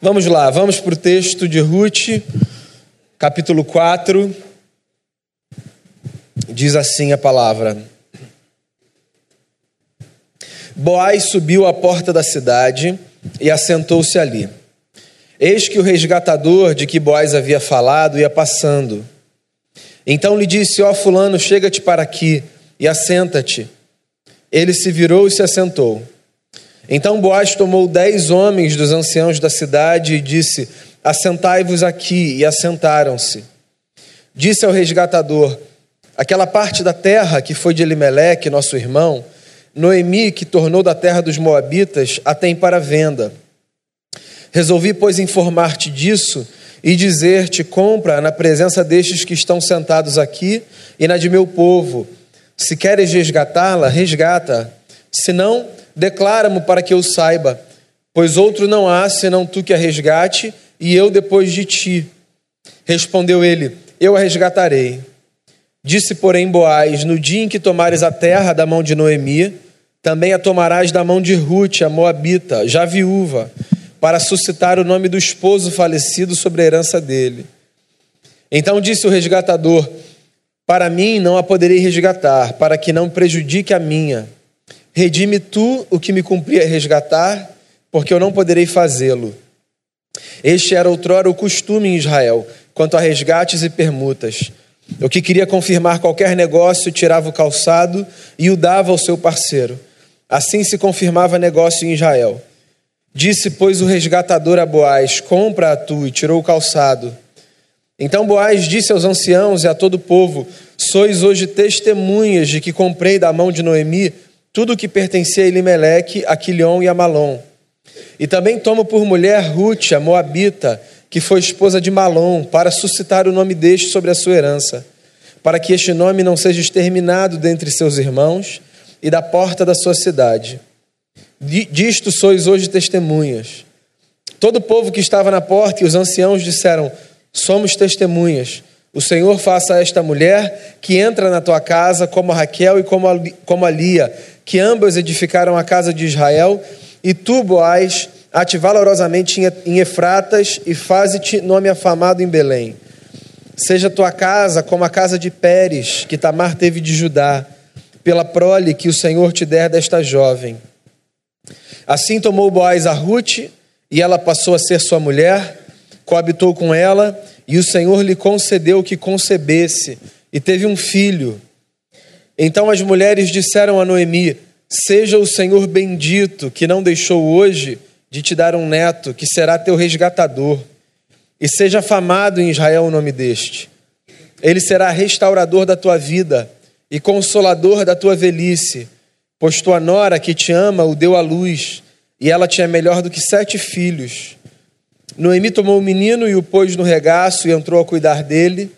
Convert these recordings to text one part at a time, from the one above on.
Vamos lá, vamos para o texto de Ruth, capítulo 4. Diz assim a palavra: Boaz subiu à porta da cidade e assentou-se ali. Eis que o resgatador de que Boaz havia falado ia passando. Então lhe disse: Ó oh, Fulano, chega-te para aqui e assenta-te. Ele se virou e se assentou. Então Boaz tomou dez homens dos anciãos da cidade e disse: Assentai-vos aqui. E assentaram-se. Disse ao resgatador: Aquela parte da terra que foi de Elimeleque, nosso irmão, Noemi, que tornou da terra dos Moabitas, a tem para venda. Resolvi, pois, informar-te disso e dizer-te: compra na presença destes que estão sentados aqui e na de meu povo. Se queres resgatá-la, resgata. Se não, declara-mo para que eu saiba, pois outro não há senão tu que a resgate, e eu depois de ti. Respondeu ele: Eu a resgatarei. Disse, porém, Boaz: No dia em que tomares a terra da mão de Noemi, também a tomarás da mão de Ruth, a Moabita, já viúva, para suscitar o nome do esposo falecido sobre a herança dele. Então disse o resgatador: Para mim não a poderei resgatar, para que não prejudique a minha Redime tu o que me cumpria resgatar, porque eu não poderei fazê-lo. Este era outrora o costume em Israel, quanto a resgates e permutas. O que queria confirmar qualquer negócio tirava o calçado e o dava ao seu parceiro. Assim se confirmava negócio em Israel. Disse, pois, o resgatador a Boaz: Compra a tu, e tirou o calçado. Então Boaz disse aos anciãos e a todo o povo: Sois hoje testemunhas de que comprei da mão de Noemi tudo o que pertencia a Elimeleque, a Quilion e a Malom. E também tomo por mulher Ruth, a Moabita, que foi esposa de Malom, para suscitar o nome deste sobre a sua herança, para que este nome não seja exterminado dentre seus irmãos e da porta da sua cidade. Disto sois hoje testemunhas. Todo o povo que estava na porta e os anciãos disseram: Somos testemunhas. O Senhor faça a esta mulher que entra na tua casa como a Raquel e como como a Lia, que ambas edificaram a casa de Israel, e tu, Boaz, ate valorosamente em Efratas e faze-te nome afamado em Belém. Seja tua casa como a casa de Pérez, que Tamar teve de Judá, pela prole que o Senhor te der desta jovem. Assim tomou Boaz a Ruth, e ela passou a ser sua mulher, coabitou com ela, e o Senhor lhe concedeu que concebesse, e teve um filho. Então as mulheres disseram a Noemi: Seja o Senhor bendito, que não deixou hoje de te dar um neto, que será teu resgatador. E seja afamado em Israel o nome deste. Ele será restaurador da tua vida e consolador da tua velhice, pois tua nora que te ama o deu à luz, e ela te é melhor do que sete filhos. Noemi tomou o menino e o pôs no regaço e entrou a cuidar dele.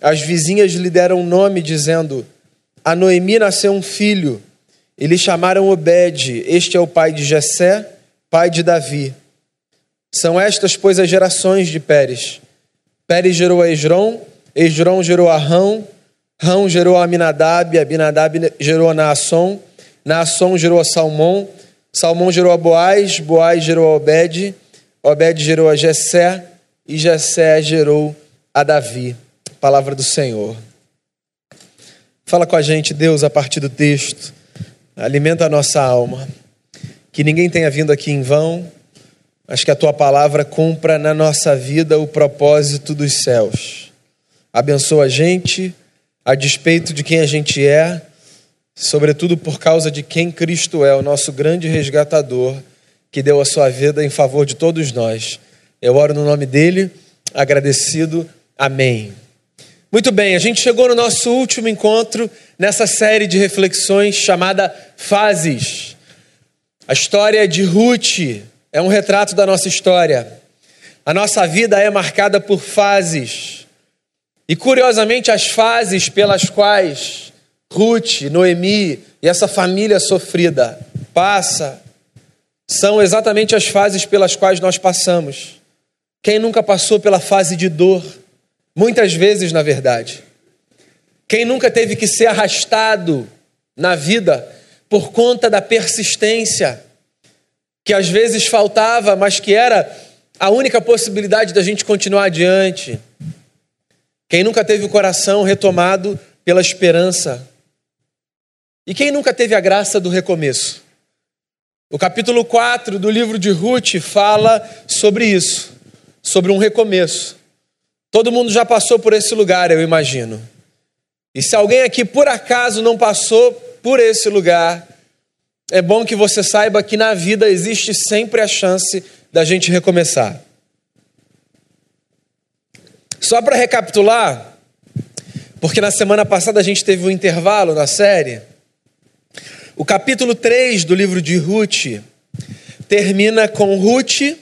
As vizinhas lhe deram nome, dizendo: a Noemi nasceu um filho, e lhe chamaram Obed. Este é o pai de Jessé, pai de Davi. São estas, pois, as gerações de Pérez. Pérez gerou a Esron, Esron gerou a Rão, Rão gerou a Aminadab, Abinadab gerou a Naasson, Naasson gerou a Salmão, Salmão gerou a Boaz, Boaz gerou a Obed, Obed gerou a Jessé, e Jessé gerou a Davi. Palavra do Senhor. Fala com a gente, Deus, a partir do texto. Alimenta a nossa alma. Que ninguém tenha vindo aqui em vão, mas que a tua palavra cumpra na nossa vida o propósito dos céus. Abençoa a gente, a despeito de quem a gente é, sobretudo por causa de quem Cristo é, o nosso grande resgatador, que deu a sua vida em favor de todos nós. Eu oro no nome dele, agradecido. Amém. Muito bem, a gente chegou no nosso último encontro nessa série de reflexões chamada Fases. A história de Ruth é um retrato da nossa história. A nossa vida é marcada por fases. E curiosamente, as fases pelas quais Ruth, Noemi e essa família sofrida passa são exatamente as fases pelas quais nós passamos. Quem nunca passou pela fase de dor? Muitas vezes, na verdade. Quem nunca teve que ser arrastado na vida por conta da persistência, que às vezes faltava, mas que era a única possibilidade da gente continuar adiante. Quem nunca teve o coração retomado pela esperança? E quem nunca teve a graça do recomeço? O capítulo 4 do livro de Ruth fala sobre isso, sobre um recomeço. Todo mundo já passou por esse lugar, eu imagino. E se alguém aqui por acaso não passou por esse lugar, é bom que você saiba que na vida existe sempre a chance da gente recomeçar. Só para recapitular, porque na semana passada a gente teve um intervalo na série, o capítulo 3 do livro de Ruth termina com Ruth,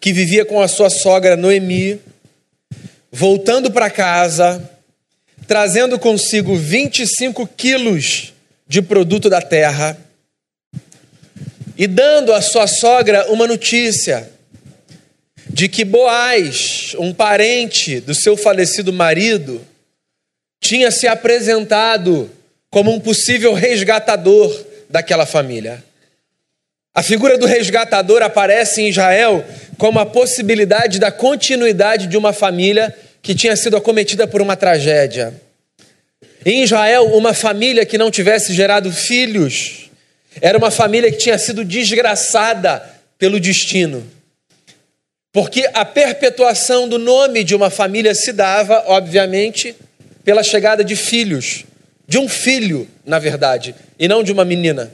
que vivia com a sua sogra Noemi, voltando para casa, trazendo consigo 25 quilos de produto da terra e dando à sua sogra uma notícia de que Boaz, um parente do seu falecido marido, tinha se apresentado como um possível resgatador daquela família. A figura do resgatador aparece em Israel como a possibilidade da continuidade de uma família que tinha sido acometida por uma tragédia. Em Israel, uma família que não tivesse gerado filhos era uma família que tinha sido desgraçada pelo destino. Porque a perpetuação do nome de uma família se dava, obviamente, pela chegada de filhos, de um filho, na verdade, e não de uma menina.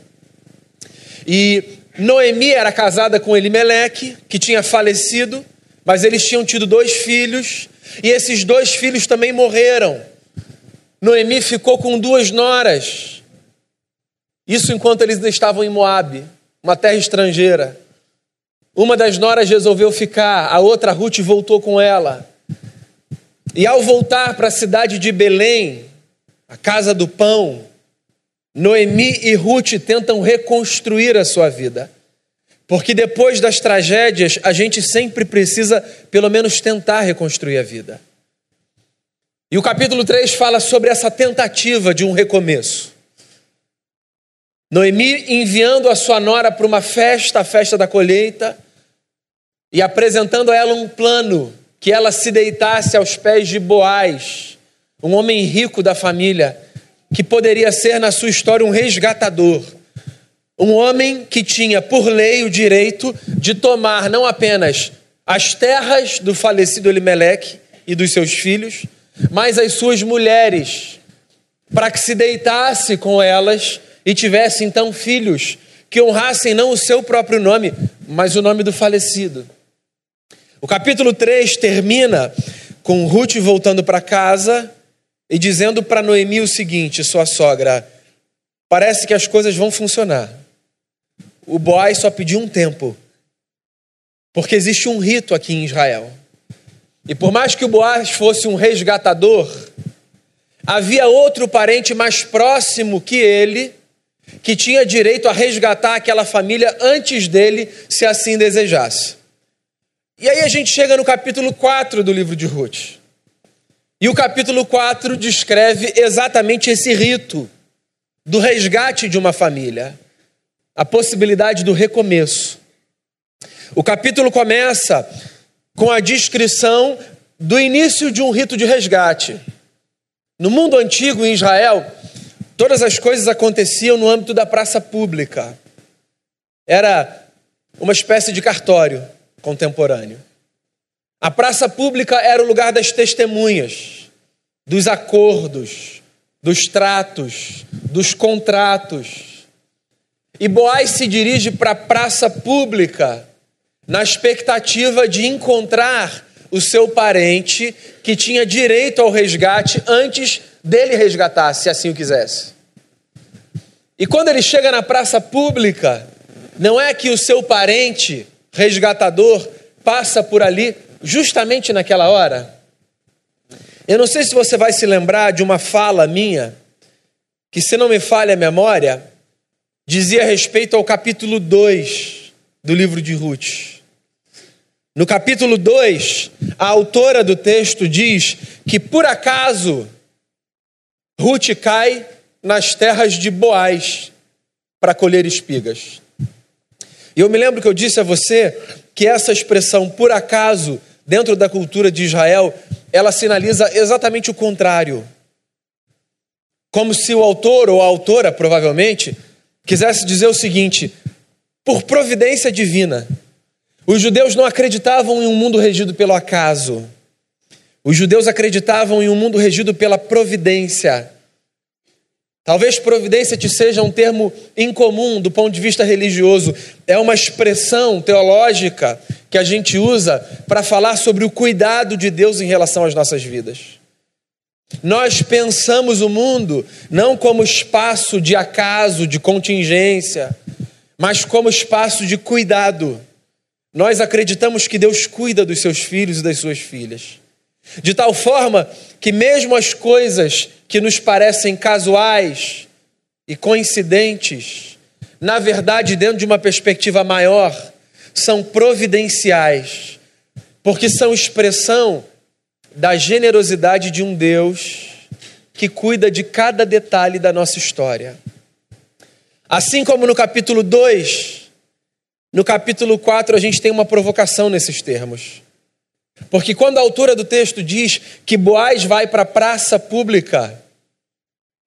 E Noemi era casada com Elimeleque, que tinha falecido, mas eles tinham tido dois filhos, e esses dois filhos também morreram. Noemi ficou com duas noras, isso enquanto eles estavam em Moabe, uma terra estrangeira. Uma das noras resolveu ficar, a outra Ruth voltou com ela. E ao voltar para a cidade de Belém, a casa do pão, Noemi e Ruth tentam reconstruir a sua vida. Porque depois das tragédias, a gente sempre precisa, pelo menos, tentar reconstruir a vida. E o capítulo 3 fala sobre essa tentativa de um recomeço. Noemi enviando a sua nora para uma festa, a festa da colheita, e apresentando a ela um plano que ela se deitasse aos pés de Boaz, um homem rico da família, que poderia ser na sua história um resgatador. Um homem que tinha por lei o direito de tomar não apenas as terras do falecido Elimeleque e dos seus filhos, mas as suas mulheres, para que se deitasse com elas e tivesse então filhos que honrassem não o seu próprio nome, mas o nome do falecido. O capítulo 3 termina com Ruth voltando para casa e dizendo para Noemi o seguinte, sua sogra: Parece que as coisas vão funcionar. O Boaz só pediu um tempo, porque existe um rito aqui em Israel. E por mais que o Boaz fosse um resgatador, havia outro parente mais próximo que ele que tinha direito a resgatar aquela família antes dele, se assim desejasse. E aí a gente chega no capítulo 4 do livro de Ruth. E o capítulo 4 descreve exatamente esse rito do resgate de uma família, a possibilidade do recomeço. O capítulo começa com a descrição do início de um rito de resgate. No mundo antigo, em Israel, Todas as coisas aconteciam no âmbito da praça pública. Era uma espécie de cartório contemporâneo. A praça pública era o lugar das testemunhas, dos acordos, dos tratos, dos contratos. E Boaz se dirige para a praça pública na expectativa de encontrar o seu parente que tinha direito ao resgate antes dele resgatar, se assim o quisesse. E quando ele chega na praça pública, não é que o seu parente resgatador passa por ali justamente naquela hora? Eu não sei se você vai se lembrar de uma fala minha, que se não me falha a memória, dizia respeito ao capítulo 2 do livro de Ruth. No capítulo 2, a autora do texto diz que por acaso Ruth cai nas terras de Boaz para colher espigas. E eu me lembro que eu disse a você que essa expressão por acaso, dentro da cultura de Israel, ela sinaliza exatamente o contrário. Como se o autor ou a autora, provavelmente, quisesse dizer o seguinte: por providência divina. Os judeus não acreditavam em um mundo regido pelo acaso. Os judeus acreditavam em um mundo regido pela providência. Talvez providência te seja um termo incomum do ponto de vista religioso. É uma expressão teológica que a gente usa para falar sobre o cuidado de Deus em relação às nossas vidas. Nós pensamos o mundo não como espaço de acaso, de contingência, mas como espaço de cuidado. Nós acreditamos que Deus cuida dos seus filhos e das suas filhas. De tal forma que, mesmo as coisas que nos parecem casuais e coincidentes, na verdade, dentro de uma perspectiva maior, são providenciais, porque são expressão da generosidade de um Deus que cuida de cada detalhe da nossa história. Assim como no capítulo 2, no capítulo 4 a gente tem uma provocação nesses termos. Porque quando a autora do texto diz que Boaz vai para a praça pública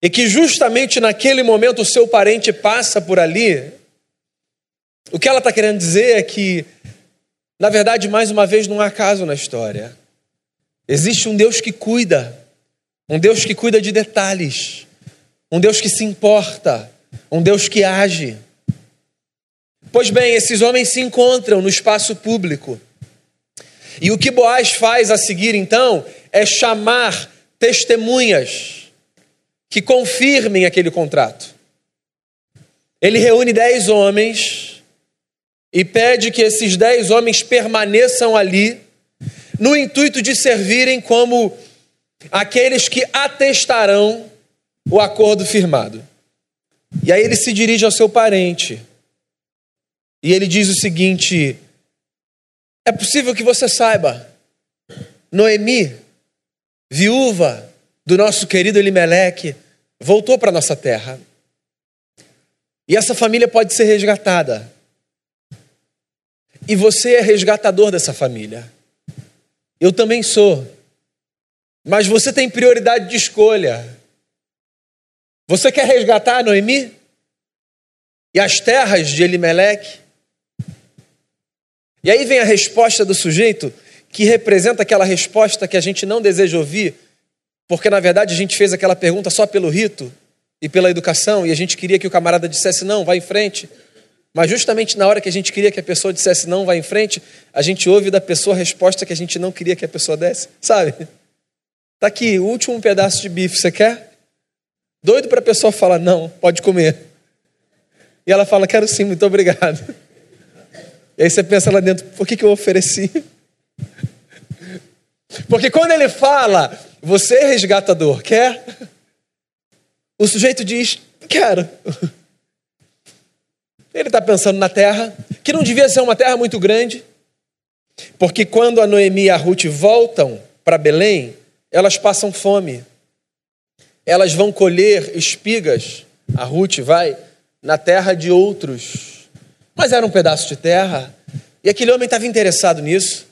e que justamente naquele momento o seu parente passa por ali, o que ela está querendo dizer é que, na verdade, mais uma vez, não há caso na história. Existe um Deus que cuida, um Deus que cuida de detalhes, um Deus que se importa, um Deus que age. Pois bem, esses homens se encontram no espaço público. E o que Boaz faz a seguir, então, é chamar testemunhas que confirmem aquele contrato. Ele reúne dez homens e pede que esses dez homens permaneçam ali, no intuito de servirem como aqueles que atestarão o acordo firmado. E aí ele se dirige ao seu parente e ele diz o seguinte: é possível que você saiba, Noemi, viúva do nosso querido Elimeleque, voltou para nossa terra. E essa família pode ser resgatada. E você é resgatador dessa família. Eu também sou. Mas você tem prioridade de escolha. Você quer resgatar Noemi? E as terras de Elimeleque? E aí vem a resposta do sujeito, que representa aquela resposta que a gente não deseja ouvir, porque na verdade a gente fez aquela pergunta só pelo rito e pela educação, e a gente queria que o camarada dissesse não, vai em frente. Mas justamente na hora que a gente queria que a pessoa dissesse não, vai em frente, a gente ouve da pessoa a resposta que a gente não queria que a pessoa desse, sabe? Tá aqui, o último pedaço de bife, você quer? Doido para a pessoa falar não, pode comer. E ela fala, quero sim, muito obrigado. E aí você pensa lá dentro, por que, que eu ofereci? Porque quando ele fala, você é resgatador, quer? O sujeito diz, quero. Ele está pensando na terra, que não devia ser uma terra muito grande, porque quando a Noemi e a Ruth voltam para Belém, elas passam fome. Elas vão colher espigas, a Ruth vai, na terra de outros mas era um pedaço de terra. E aquele homem estava interessado nisso.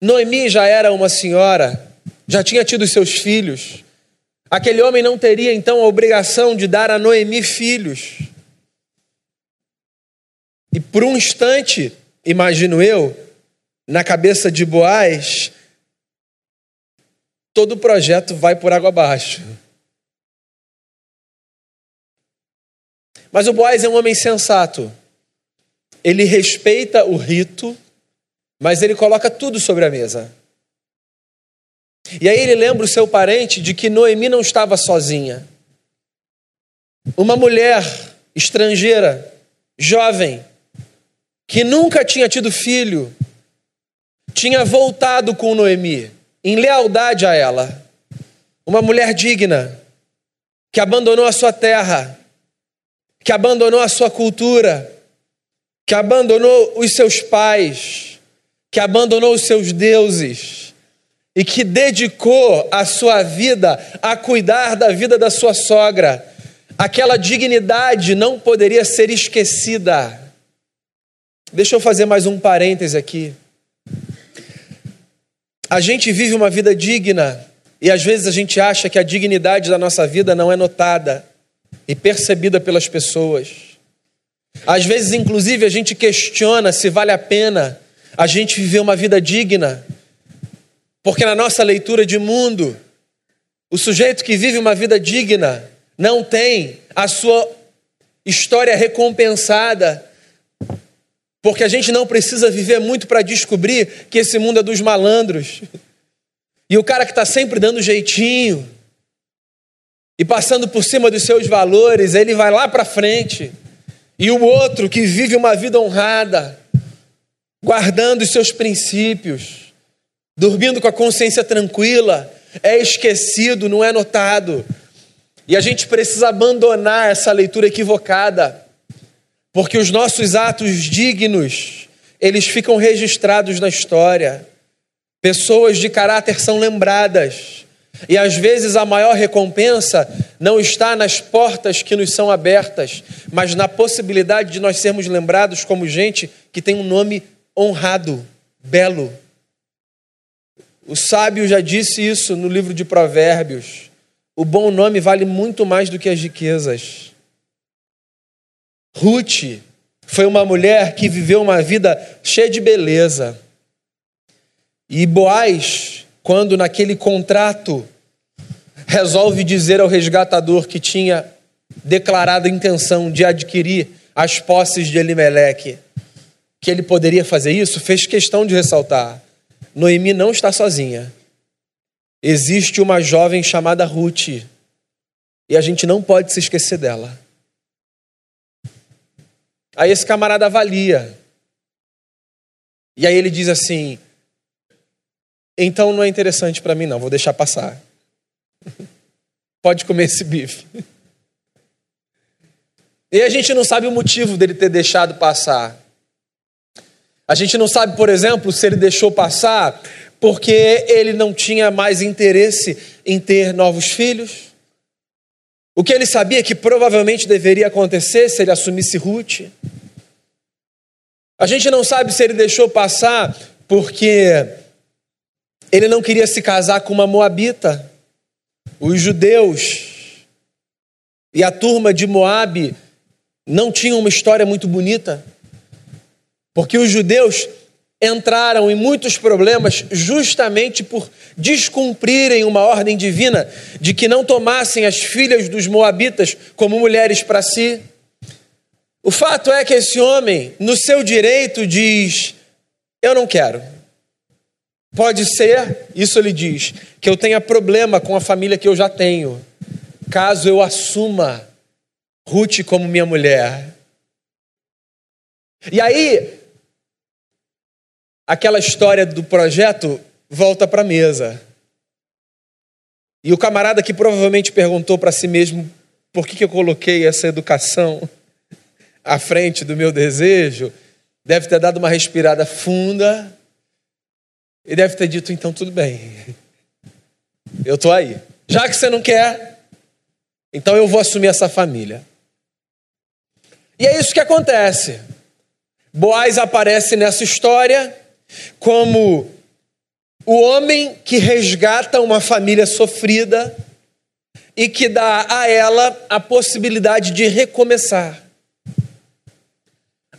Noemi já era uma senhora, já tinha tido seus filhos. Aquele homem não teria então a obrigação de dar a Noemi filhos. E por um instante, imagino eu, na cabeça de Boaz, todo o projeto vai por água abaixo. Mas o Boaz é um homem sensato ele respeita o rito, mas ele coloca tudo sobre a mesa. E aí ele lembra o seu parente de que Noemi não estava sozinha. Uma mulher estrangeira, jovem, que nunca tinha tido filho, tinha voltado com Noemi, em lealdade a ela. Uma mulher digna, que abandonou a sua terra, que abandonou a sua cultura, que abandonou os seus pais, que abandonou os seus deuses e que dedicou a sua vida a cuidar da vida da sua sogra. Aquela dignidade não poderia ser esquecida. Deixa eu fazer mais um parêntese aqui. A gente vive uma vida digna e às vezes a gente acha que a dignidade da nossa vida não é notada e percebida pelas pessoas. Às vezes, inclusive, a gente questiona se vale a pena a gente viver uma vida digna, porque na nossa leitura de mundo, o sujeito que vive uma vida digna não tem a sua história recompensada, porque a gente não precisa viver muito para descobrir que esse mundo é dos malandros. E o cara que está sempre dando jeitinho e passando por cima dos seus valores, ele vai lá para frente. E o outro que vive uma vida honrada, guardando os seus princípios, dormindo com a consciência tranquila, é esquecido, não é notado. E a gente precisa abandonar essa leitura equivocada, porque os nossos atos dignos, eles ficam registrados na história. Pessoas de caráter são lembradas. E às vezes a maior recompensa não está nas portas que nos são abertas, mas na possibilidade de nós sermos lembrados como gente que tem um nome honrado, belo. O sábio já disse isso no livro de Provérbios. O bom nome vale muito mais do que as riquezas. Ruth foi uma mulher que viveu uma vida cheia de beleza. E Boaz, quando naquele contrato resolve dizer ao resgatador que tinha declarado a intenção de adquirir as posses de Elimeleque, que ele poderia fazer isso, fez questão de ressaltar: Noemi não está sozinha. Existe uma jovem chamada Ruth, e a gente não pode se esquecer dela. Aí esse camarada avalia. E aí ele diz assim: então não é interessante para mim, não, vou deixar passar. Pode comer esse bife. E a gente não sabe o motivo dele ter deixado passar. A gente não sabe, por exemplo, se ele deixou passar porque ele não tinha mais interesse em ter novos filhos. O que ele sabia que provavelmente deveria acontecer se ele assumisse Ruth. A gente não sabe se ele deixou passar porque ele não queria se casar com uma moabita os judeus e a turma de Moabe não tinham uma história muito bonita, porque os judeus entraram em muitos problemas justamente por descumprirem uma ordem divina de que não tomassem as filhas dos moabitas como mulheres para si. O fato é que esse homem, no seu direito, diz: Eu não quero. Pode ser, isso ele diz, que eu tenha problema com a família que eu já tenho, caso eu assuma Ruth como minha mulher. E aí, aquela história do projeto volta para a mesa. E o camarada que provavelmente perguntou para si mesmo por que, que eu coloquei essa educação à frente do meu desejo, deve ter dado uma respirada funda e deve ter dito: então tudo bem, eu estou aí. Já que você não quer, então eu vou assumir essa família. E é isso que acontece. Boaz aparece nessa história como o homem que resgata uma família sofrida e que dá a ela a possibilidade de recomeçar.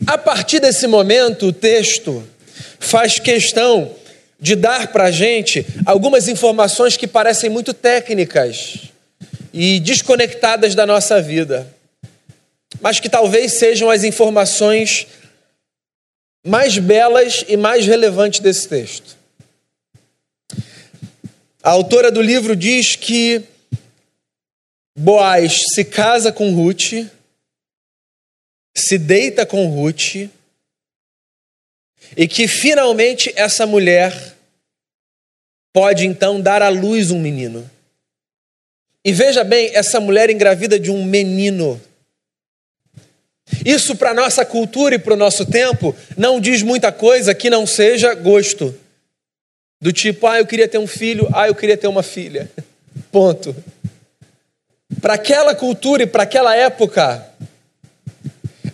A partir desse momento, o texto faz questão de dar para a gente algumas informações que parecem muito técnicas e desconectadas da nossa vida, mas que talvez sejam as informações mais belas e mais relevantes desse texto. A autora do livro diz que Boaz se casa com Ruth, se deita com Ruth, e que finalmente essa mulher pode então dar à luz um menino. E veja bem, essa mulher engravida de um menino. Isso para nossa cultura e para o nosso tempo não diz muita coisa que não seja gosto. Do tipo, ah, eu queria ter um filho, ah, eu queria ter uma filha. Ponto. Para aquela cultura e para aquela época,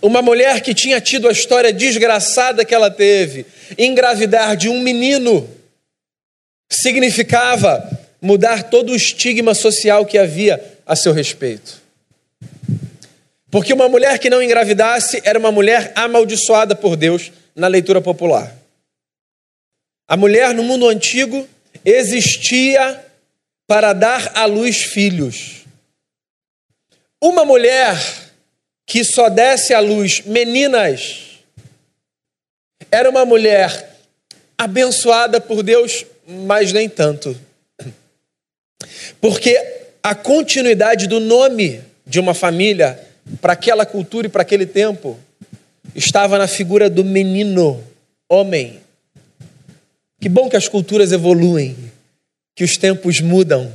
Uma mulher que tinha tido a história desgraçada que ela teve, engravidar de um menino, significava mudar todo o estigma social que havia a seu respeito. Porque uma mulher que não engravidasse era uma mulher amaldiçoada por Deus na leitura popular. A mulher no mundo antigo existia para dar à luz filhos. Uma mulher que só desse à luz meninas era uma mulher abençoada por Deus, mas nem tanto. Porque a continuidade do nome de uma família para aquela cultura e para aquele tempo estava na figura do menino, homem. Que bom que as culturas evoluem, que os tempos mudam,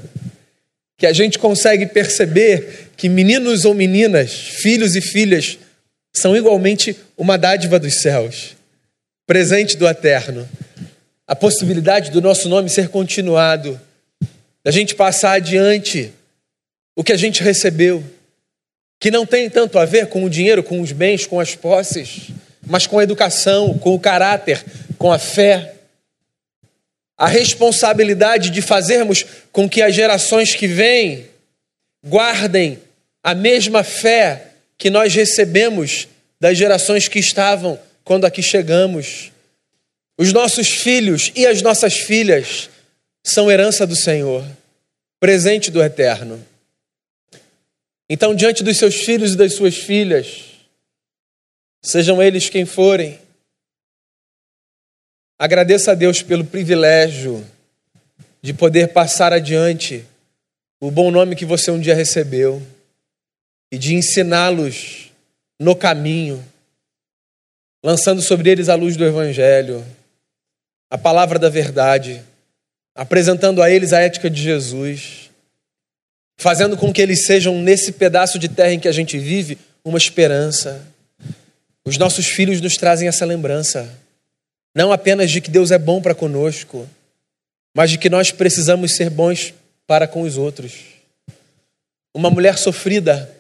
que a gente consegue perceber que meninos ou meninas, filhos e filhas, são igualmente uma dádiva dos céus, presente do eterno. A possibilidade do nosso nome ser continuado, da gente passar adiante o que a gente recebeu, que não tem tanto a ver com o dinheiro, com os bens, com as posses, mas com a educação, com o caráter, com a fé. A responsabilidade de fazermos com que as gerações que vêm guardem a mesma fé que nós recebemos das gerações que estavam quando aqui chegamos. Os nossos filhos e as nossas filhas são herança do Senhor, presente do Eterno. Então, diante dos seus filhos e das suas filhas, sejam eles quem forem, agradeça a Deus pelo privilégio de poder passar adiante o bom nome que você um dia recebeu e de ensiná-los no caminho, lançando sobre eles a luz do Evangelho, a palavra da verdade, apresentando a eles a ética de Jesus, fazendo com que eles sejam, nesse pedaço de terra em que a gente vive, uma esperança. Os nossos filhos nos trazem essa lembrança, não apenas de que Deus é bom para conosco, mas de que nós precisamos ser bons para com os outros. Uma mulher sofrida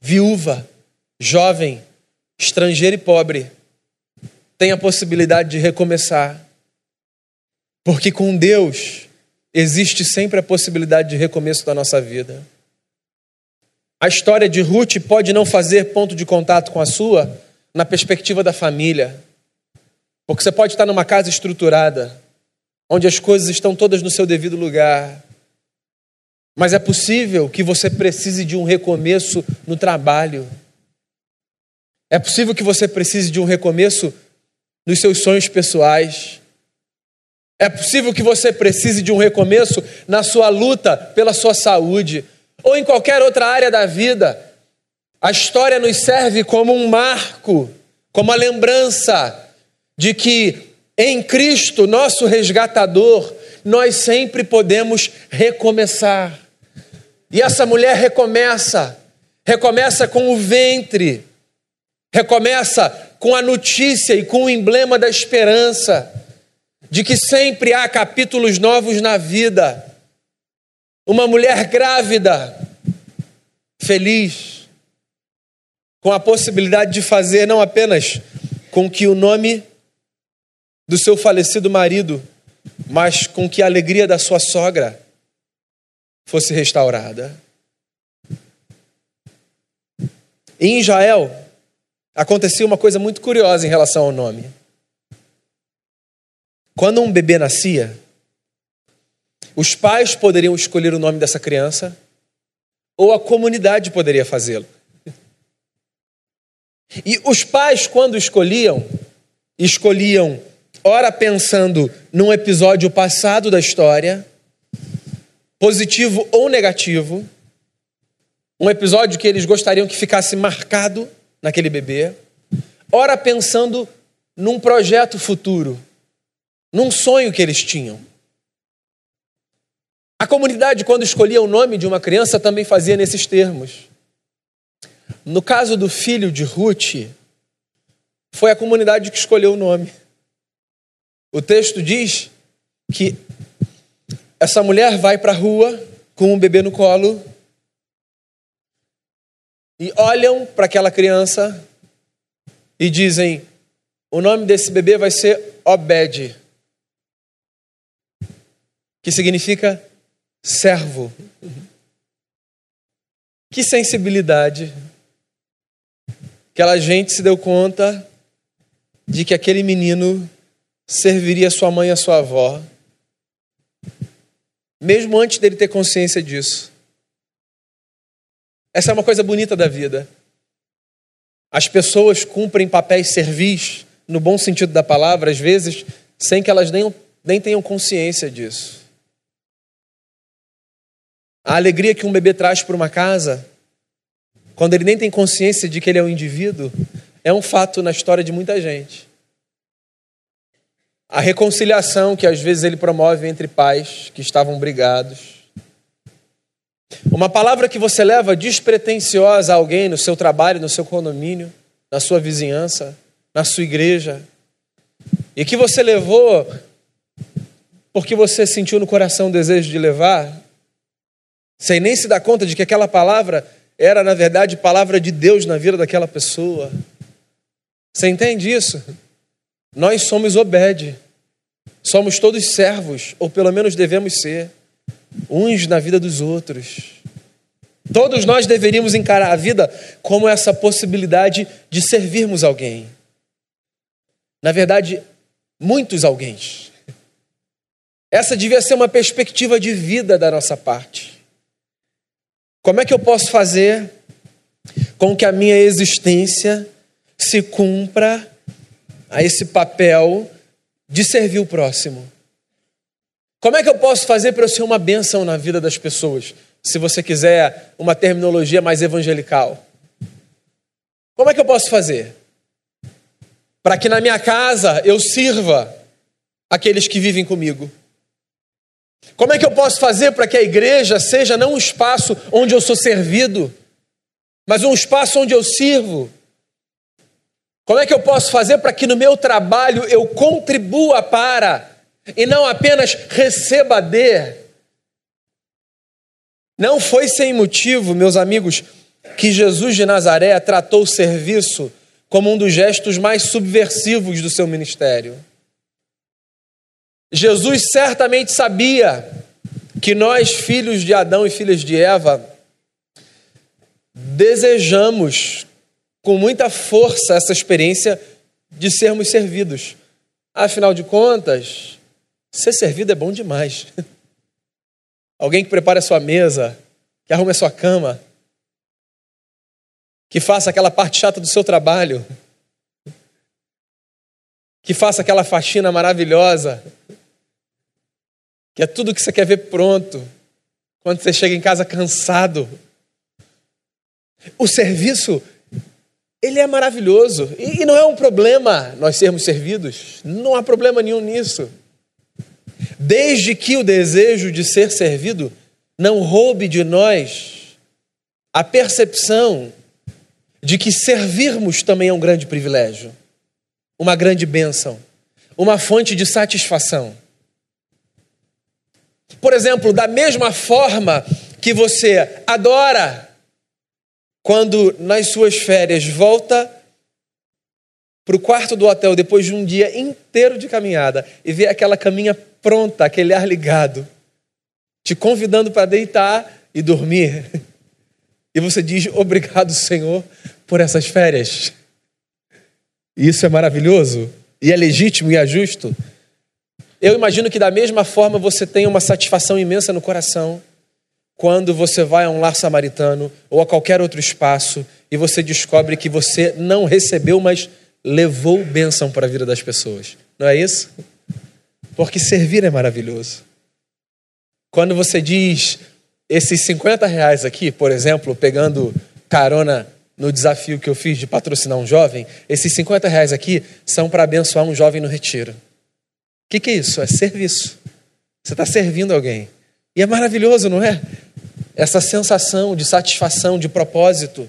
viúva, jovem, estrangeiro e pobre, tem a possibilidade de recomeçar. Porque com Deus existe sempre a possibilidade de recomeço da nossa vida. A história de Ruth pode não fazer ponto de contato com a sua na perspectiva da família. Porque você pode estar numa casa estruturada, onde as coisas estão todas no seu devido lugar, mas é possível que você precise de um recomeço no trabalho. É possível que você precise de um recomeço nos seus sonhos pessoais. É possível que você precise de um recomeço na sua luta pela sua saúde ou em qualquer outra área da vida. A história nos serve como um marco, como a lembrança de que em Cristo, nosso resgatador, nós sempre podemos recomeçar. E essa mulher recomeça, recomeça com o ventre, recomeça com a notícia e com o emblema da esperança, de que sempre há capítulos novos na vida. Uma mulher grávida, feliz, com a possibilidade de fazer não apenas com que o nome do seu falecido marido, mas com que a alegria da sua sogra fosse restaurada. em Israel, acontecia uma coisa muito curiosa em relação ao nome. Quando um bebê nascia, os pais poderiam escolher o nome dessa criança, ou a comunidade poderia fazê-lo. E os pais, quando escolhiam, escolhiam, ora pensando num episódio passado da história, positivo ou negativo, um episódio que eles gostariam que ficasse marcado naquele bebê, ora pensando num projeto futuro, num sonho que eles tinham. A comunidade, quando escolhia o nome de uma criança, também fazia nesses termos. No caso do filho de Ruth, foi a comunidade que escolheu o nome. O texto diz que essa mulher vai para a rua com um bebê no colo e olham para aquela criança e dizem: o nome desse bebê vai ser Obed, que significa servo. Que sensibilidade. Aquela gente se deu conta de que aquele menino serviria sua mãe e a sua avó, mesmo antes dele ter consciência disso. Essa é uma coisa bonita da vida. As pessoas cumprem papéis servis, no bom sentido da palavra, às vezes, sem que elas nem, nem tenham consciência disso. A alegria que um bebê traz para uma casa, quando ele nem tem consciência de que ele é um indivíduo, é um fato na história de muita gente. A reconciliação que às vezes ele promove entre pais que estavam brigados. Uma palavra que você leva despretensiosa a alguém no seu trabalho, no seu condomínio, na sua vizinhança, na sua igreja, e que você levou porque você sentiu no coração o desejo de levar, sem nem se dar conta de que aquela palavra era, na verdade, palavra de Deus na vida daquela pessoa. Você entende isso? Nós somos Obed, somos todos servos, ou pelo menos devemos ser, uns na vida dos outros. Todos nós deveríamos encarar a vida como essa possibilidade de servirmos alguém. Na verdade, muitos alguém. Essa devia ser uma perspectiva de vida da nossa parte. Como é que eu posso fazer com que a minha existência se cumpra a esse papel de servir o próximo? Como é que eu posso fazer para eu ser uma bênção na vida das pessoas? Se você quiser uma terminologia mais evangelical. Como é que eu posso fazer? Para que na minha casa eu sirva aqueles que vivem comigo. Como é que eu posso fazer para que a igreja seja não um espaço onde eu sou servido, mas um espaço onde eu sirvo? Como é que eu posso fazer para que no meu trabalho eu contribua para e não apenas receba de? Não foi sem motivo, meus amigos, que Jesus de Nazaré tratou o serviço como um dos gestos mais subversivos do seu ministério. Jesus certamente sabia que nós, filhos de Adão e filhas de Eva, desejamos com muita força essa experiência de sermos servidos. Afinal de contas, ser servido é bom demais. Alguém que prepare a sua mesa, que arrume a sua cama, que faça aquela parte chata do seu trabalho, que faça aquela faxina maravilhosa, que é tudo que você quer ver pronto, quando você chega em casa cansado. O serviço, ele é maravilhoso. E, não é um problema nós sermos servidos. Não há problema nenhum nisso. Desde que o desejo de ser servido não roube de nós a percepção de que servirmos também é um grande privilégio, uma grande bênção, uma fonte de satisfação. Por exemplo, da mesma forma que você adora quando nas suas férias volta para o quarto do hotel depois de um dia inteiro de caminhada e vê aquela caminha pronta, aquele ar ligado, te convidando para deitar e dormir. E você diz: Obrigado, Senhor, por essas férias. E isso é maravilhoso, e é legítimo e é justo. Eu imagino que da mesma forma você tem uma satisfação imensa no coração quando você vai a um lar samaritano ou a qualquer outro espaço e você descobre que você não recebeu, mas levou bênção para a vida das pessoas. Não é isso? Porque servir é maravilhoso. Quando você diz esses 50 reais aqui, por exemplo, pegando carona no desafio que eu fiz de patrocinar um jovem, esses 50 reais aqui são para abençoar um jovem no retiro que, que é isso? É serviço. Você está servindo alguém. E é maravilhoso, não é? Essa sensação de satisfação, de propósito,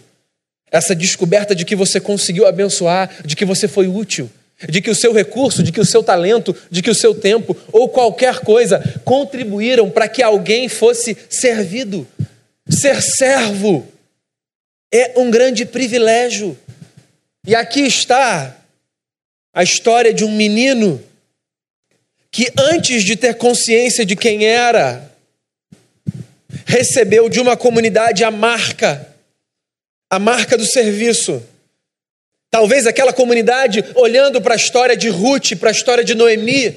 essa descoberta de que você conseguiu abençoar, de que você foi útil, de que o seu recurso, de que o seu talento, de que o seu tempo ou qualquer coisa contribuíram para que alguém fosse servido. Ser servo é um grande privilégio. E aqui está a história de um menino que, antes de ter consciência de quem era, recebeu de uma comunidade a marca, a marca do serviço. Talvez aquela comunidade, olhando para a história de Ruth, para a história de Noemi,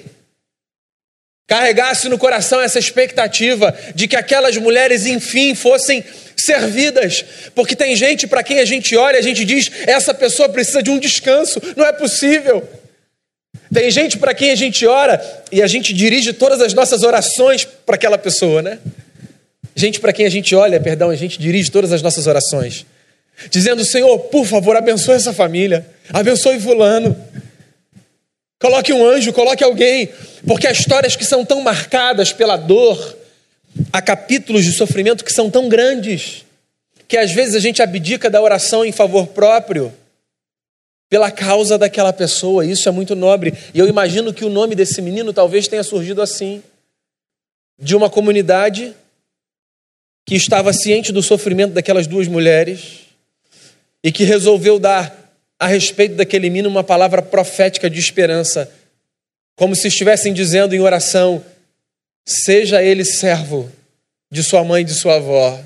carregasse no coração essa expectativa de que aquelas mulheres, enfim, fossem servidas, porque tem gente para quem a gente olha, a gente diz: essa pessoa precisa de um descanso, não é possível. Tem gente para quem a gente ora e a gente dirige todas as nossas orações para aquela pessoa, né? Gente para quem a gente olha, perdão, a gente dirige todas as nossas orações, dizendo: Senhor, por favor, abençoe essa família, abençoe Fulano. Coloque um anjo, coloque alguém, porque há histórias que são tão marcadas pela dor, há capítulos de sofrimento que são tão grandes, que às vezes a gente abdica da oração em favor próprio, pela causa daquela pessoa, isso é muito nobre. E eu imagino que o nome desse menino talvez tenha surgido assim, de uma comunidade que estava ciente do sofrimento daquelas duas mulheres e que resolveu dar a respeito daquele menino uma palavra profética de esperança, como se estivessem dizendo em oração: seja ele servo de sua mãe e de sua avó,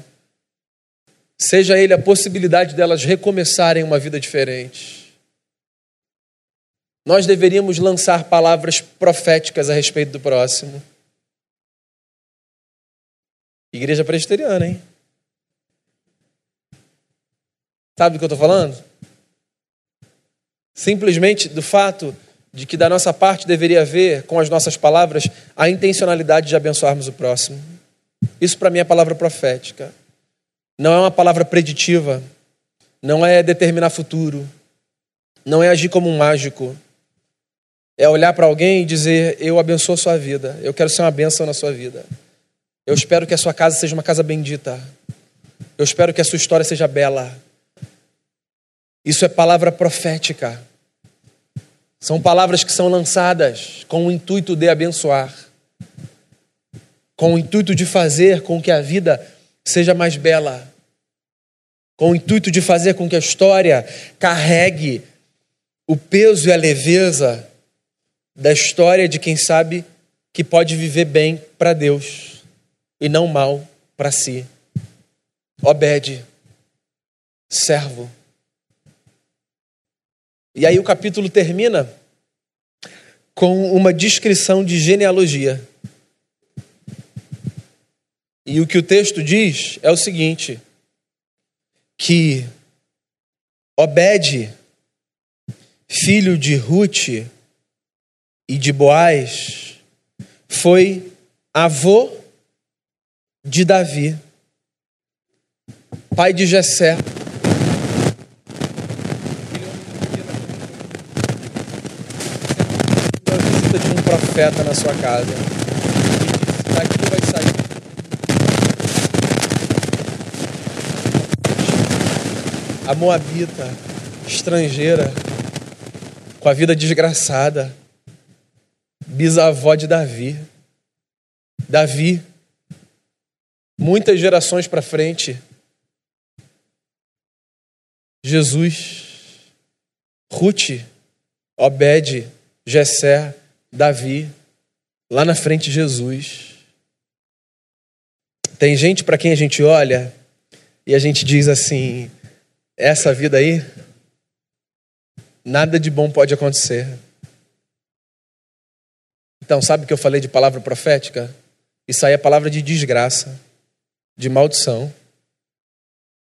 seja ele a possibilidade delas recomeçarem uma vida diferente. Nós deveríamos lançar palavras proféticas a respeito do próximo. Igreja presbiteriana, hein? Sabe do que eu estou falando? Simplesmente do fato de que da nossa parte deveria haver, com as nossas palavras, a intencionalidade de abençoarmos o próximo. Isso para mim é palavra profética. Não é uma palavra preditiva. Não é determinar futuro. Não é agir como um mágico. É olhar para alguém e dizer: Eu abençoo a sua vida. Eu quero ser uma bênção na sua vida. Eu espero que a sua casa seja uma casa bendita. Eu espero que a sua história seja bela. Isso é palavra profética. São palavras que são lançadas com o intuito de abençoar, com o intuito de fazer com que a vida seja mais bela, com o intuito de fazer com que a história carregue o peso e a leveza da história de quem sabe que pode viver bem para Deus e não mal para si. Obede, servo. E aí o capítulo termina com uma descrição de genealogia. E o que o texto diz é o seguinte: que Obed, filho de Ruth e de Boaz, foi avô de Davi, pai de Jessé. Uma visita de um profeta na sua casa. A Moabita, estrangeira, com a vida desgraçada, bisavó de Davi. Davi, muitas gerações para frente, Jesus, Ruth, Obed, Jessé, Davi, lá na frente Jesus. Tem gente para quem a gente olha e a gente diz assim: essa vida aí, nada de bom pode acontecer. Então, sabe que eu falei de palavra profética? Isso aí é palavra de desgraça de maldição.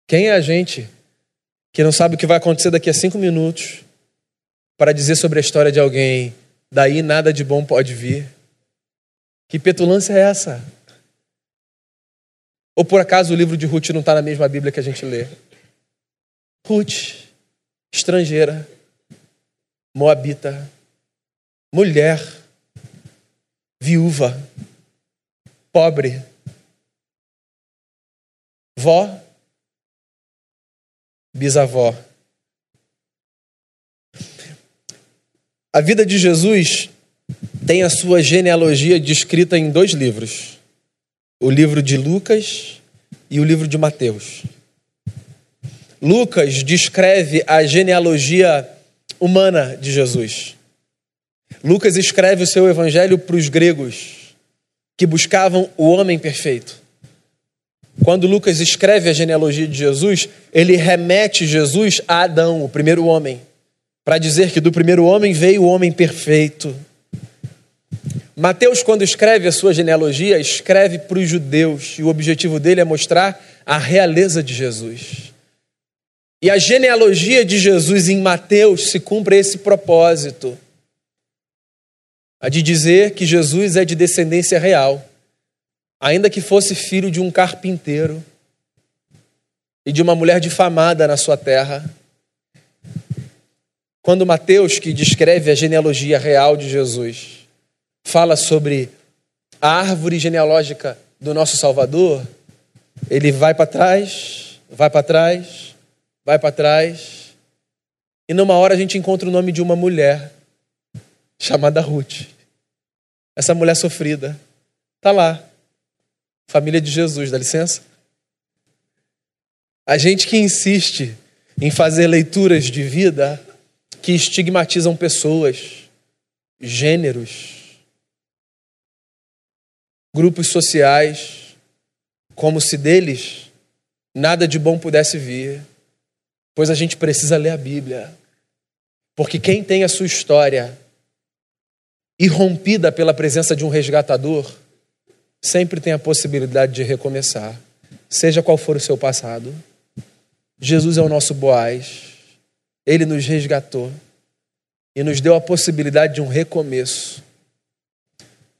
Quem é a gente que não sabe o que vai acontecer daqui a cinco minutos para dizer sobre a história de alguém, daí nada de bom pode vir? Que petulância é essa? Ou por acaso o livro de Ruth não está na mesma Bíblia que a gente lê? Ruth, estrangeira, moabita, mulher, viúva, pobre, vó, bisavó. A vida de Jesus tem a sua genealogia descrita em dois livros: o livro de Lucas e o livro de Mateus. Lucas descreve a genealogia humana de Jesus. Lucas escreve o seu evangelho para os gregos que buscavam o homem perfeito. Quando Lucas escreve a genealogia de Jesus, ele remete Jesus a Adão, o primeiro homem, para dizer que do primeiro homem veio o homem perfeito. Mateus, quando escreve a sua genealogia, escreve para os judeus, e o objetivo dele é mostrar a realeza de Jesus. E a genealogia de Jesus em Mateus se cumpre esse propósito, a de dizer que Jesus é de descendência real, ainda que fosse filho de um carpinteiro e de uma mulher difamada na sua terra. Quando Mateus, que descreve a genealogia real de Jesus, fala sobre a árvore genealógica do nosso Salvador, ele vai para trás, vai para trás, vai para trás, e numa hora a gente encontra o nome de uma mulher chamada Ruth. Essa mulher sofrida está lá. Família de Jesus, dá licença? A gente que insiste em fazer leituras de vida que estigmatizam pessoas, gêneros, grupos sociais, como se deles nada de bom pudesse vir, pois a gente precisa ler a Bíblia. Porque quem tem a sua história irrompida pela presença de um resgatador, sempre tem a possibilidade de recomeçar, seja qual for o seu passado. Jesus é o nosso Boaz, ele nos resgatou e nos deu a possibilidade de um recomeço.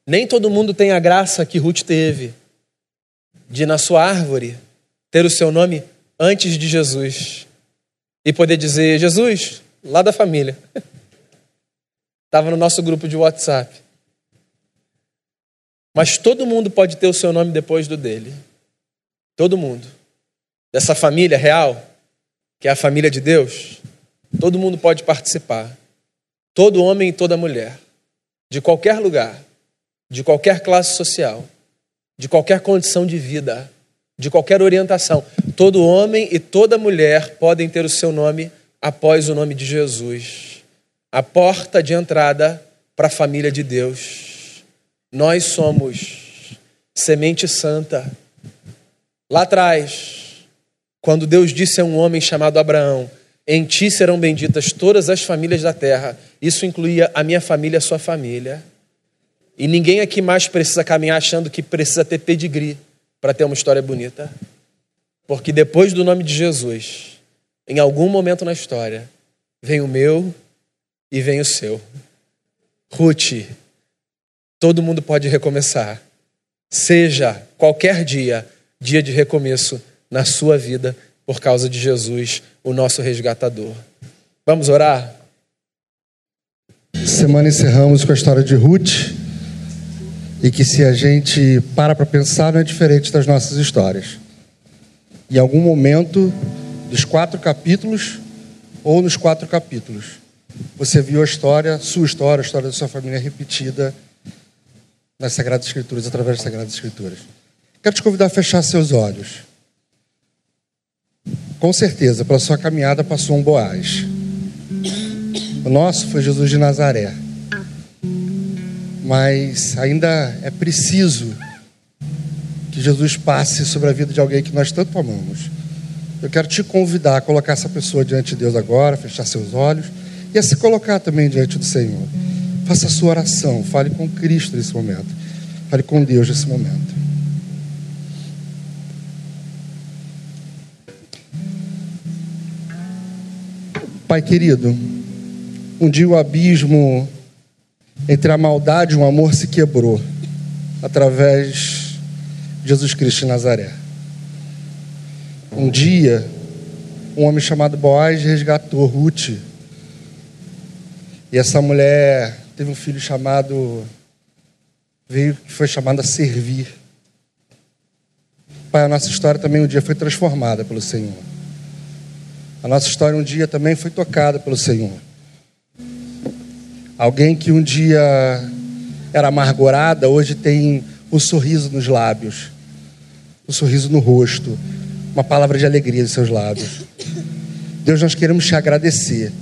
Nem todo mundo tem a graça que Ruth teve de, na sua árvore, ter o seu nome antes de Jesus e poder dizer: Jesus, lá da família. Estava no nosso grupo de WhatsApp. Mas todo mundo pode ter o seu nome depois do dele. Todo mundo. Dessa família real, que é a família de Deus, todo mundo pode participar. Todo homem e toda mulher, de qualquer lugar de qualquer classe social, de qualquer condição de vida, de qualquer orientação. Todo homem e toda mulher podem ter o seu nome após o nome de Jesus. A porta de entrada para a família de Deus. Nós somos semente santa. Lá atrás, quando Deus disse a um homem chamado Abraão: Em ti serão benditas todas as famílias da terra, isso incluía a minha família, a sua família. E ninguém aqui mais precisa caminhar achando que precisa ter pedigree para ter uma história bonita. Porque depois do nome de Jesus, em algum momento na história, vem o meu e vem o seu. Ruth, todo mundo pode recomeçar. Seja qualquer dia, dia de recomeço na sua vida, por causa de Jesus, o nosso resgatador. Vamos orar? Semana encerramos com a história de Ruth e que se a gente para para pensar não é diferente das nossas histórias. Em algum momento dos quatro capítulos ou nos quatro capítulos, você viu a história, sua história, a história da sua família repetida nas Sagradas Escrituras, através das Sagradas Escrituras. Quero te convidar a fechar seus olhos. Com certeza, pela sua caminhada passou um Boaz. O nosso foi Jesus de Nazaré mas ainda é preciso que Jesus passe sobre a vida de alguém que nós tanto amamos. Eu quero te convidar a colocar essa pessoa diante de Deus agora, fechar seus olhos e a se colocar também diante do Senhor. Faça a sua oração, fale com Cristo nesse momento, fale com Deus nesse momento. Pai querido, um dia o abismo entre a maldade e o amor se quebrou através de Jesus Cristo de Nazaré. Um dia, um homem chamado Boaz resgatou Ruth. E essa mulher teve um filho chamado veio que foi chamado a servir. Pai, a nossa história também um dia foi transformada pelo Senhor. A nossa história um dia também foi tocada pelo Senhor. Alguém que um dia era amargurada, hoje tem um sorriso nos lábios, um sorriso no rosto, uma palavra de alegria em seus lábios. Deus, nós queremos te agradecer,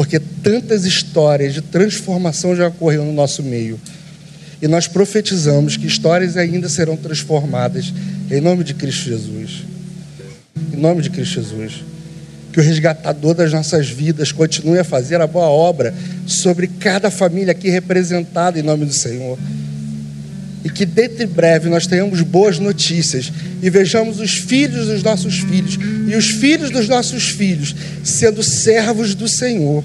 porque tantas histórias de transformação já ocorreram no nosso meio. E nós profetizamos que histórias ainda serão transformadas em nome de Cristo Jesus. Em nome de Cristo Jesus. Que o resgatador das nossas vidas continue a fazer a boa obra sobre cada família aqui representada em nome do Senhor. E que dentro de breve nós tenhamos boas notícias e vejamos os filhos dos nossos filhos e os filhos dos nossos filhos sendo servos do Senhor,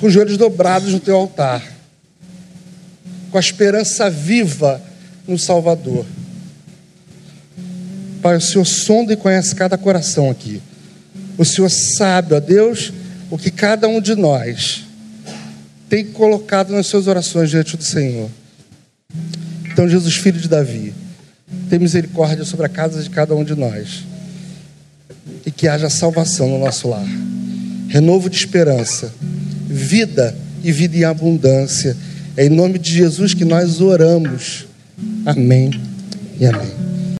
com os joelhos dobrados no teu altar, com a esperança viva no Salvador. Pai, o Senhor sonda e conhece cada coração aqui. O Senhor sabe, ó Deus, o que cada um de nós tem colocado nas suas orações diante do Senhor. Então, Jesus, filho de Davi, tem misericórdia sobre a casa de cada um de nós. E que haja salvação no nosso lar. Renovo de esperança, vida e vida em abundância. É em nome de Jesus que nós oramos. Amém e amém.